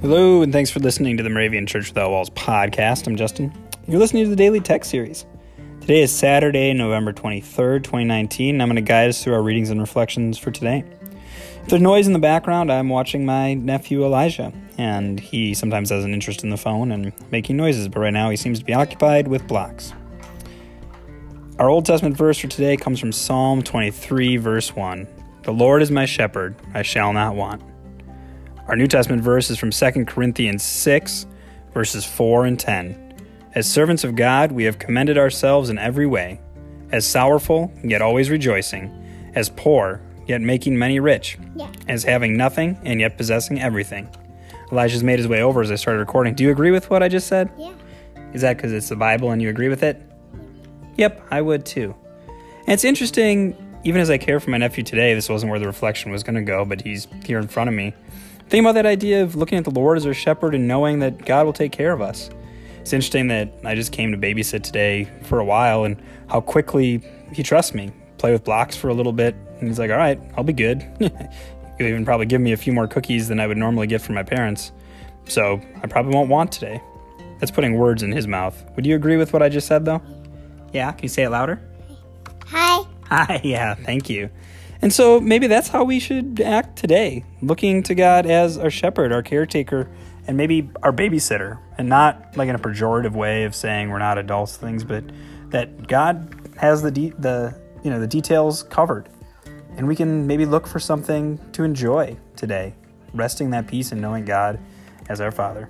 Hello, and thanks for listening to the Moravian Church Without Walls podcast. I'm Justin. You're listening to the Daily Text Series. Today is Saturday, November 23rd, 2019. I'm going to guide us through our readings and reflections for today. If there's noise in the background, I'm watching my nephew Elijah, and he sometimes has an interest in the phone and making noises, but right now he seems to be occupied with blocks. Our Old Testament verse for today comes from Psalm 23, verse 1. The Lord is my shepherd, I shall not want. Our New Testament verse is from 2 Corinthians 6, verses 4 and 10. As servants of God, we have commended ourselves in every way, as sorrowful, yet always rejoicing, as poor, yet making many rich, Yeah. as having nothing, and yet possessing everything. Elijah's made his way over as I started recording. Do you agree with what I just said? Yeah. Is that because it's the Bible and you agree with it? Yep, I would too. And it's interesting, even as I care for my nephew today, this wasn't where the reflection was going to go, but he's here in front of me. Think about that idea of looking at the Lord as our shepherd and knowing that God will take care of us. It's interesting that I just came to babysit today for a while and how quickly he trusts me. Play with blocks for a little bit, and he's like, all right, I'll be good. He'll even probably give me a few more cookies than I would normally get from my parents. So I probably won't want today. That's putting words in his mouth. Would you agree with what I just said, though? Yeah? Can you say it louder? Hi. Hi, yeah, thank you. And so maybe that's how we should act today, looking to God as our shepherd, our caretaker, and maybe our babysitter, and not like in a pejorative way of saying we're not adults things, but that God has the de- the you know the details covered, and we can maybe look for something to enjoy today, resting that peace and knowing God as our Father.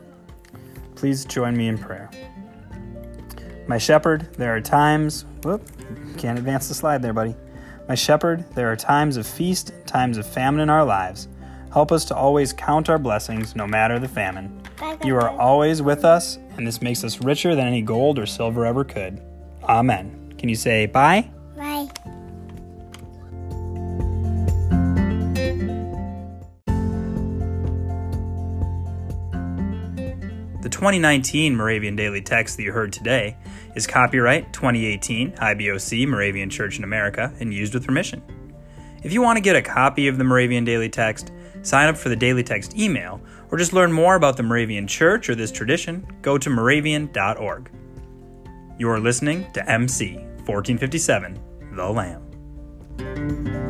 Please join me in prayer. My shepherd, there are times. Whoop, can't advance the slide there, buddy. My shepherd, there are times of feast, times of famine in our lives. Help us to always count our blessings, no matter the famine. You are always with us, and this makes us richer than any gold or silver ever could. Amen. Can you say bye? Bye. The 2019 Moravian Daily Text that you heard today is copyright 2018 IBOC Moravian Church in America and used with permission. If you want to get a copy of the Moravian Daily Text, sign up for the Daily Text email, or just learn more about the Moravian Church or this tradition, go to moravian.org. You are listening to MC 1457, The Lamb.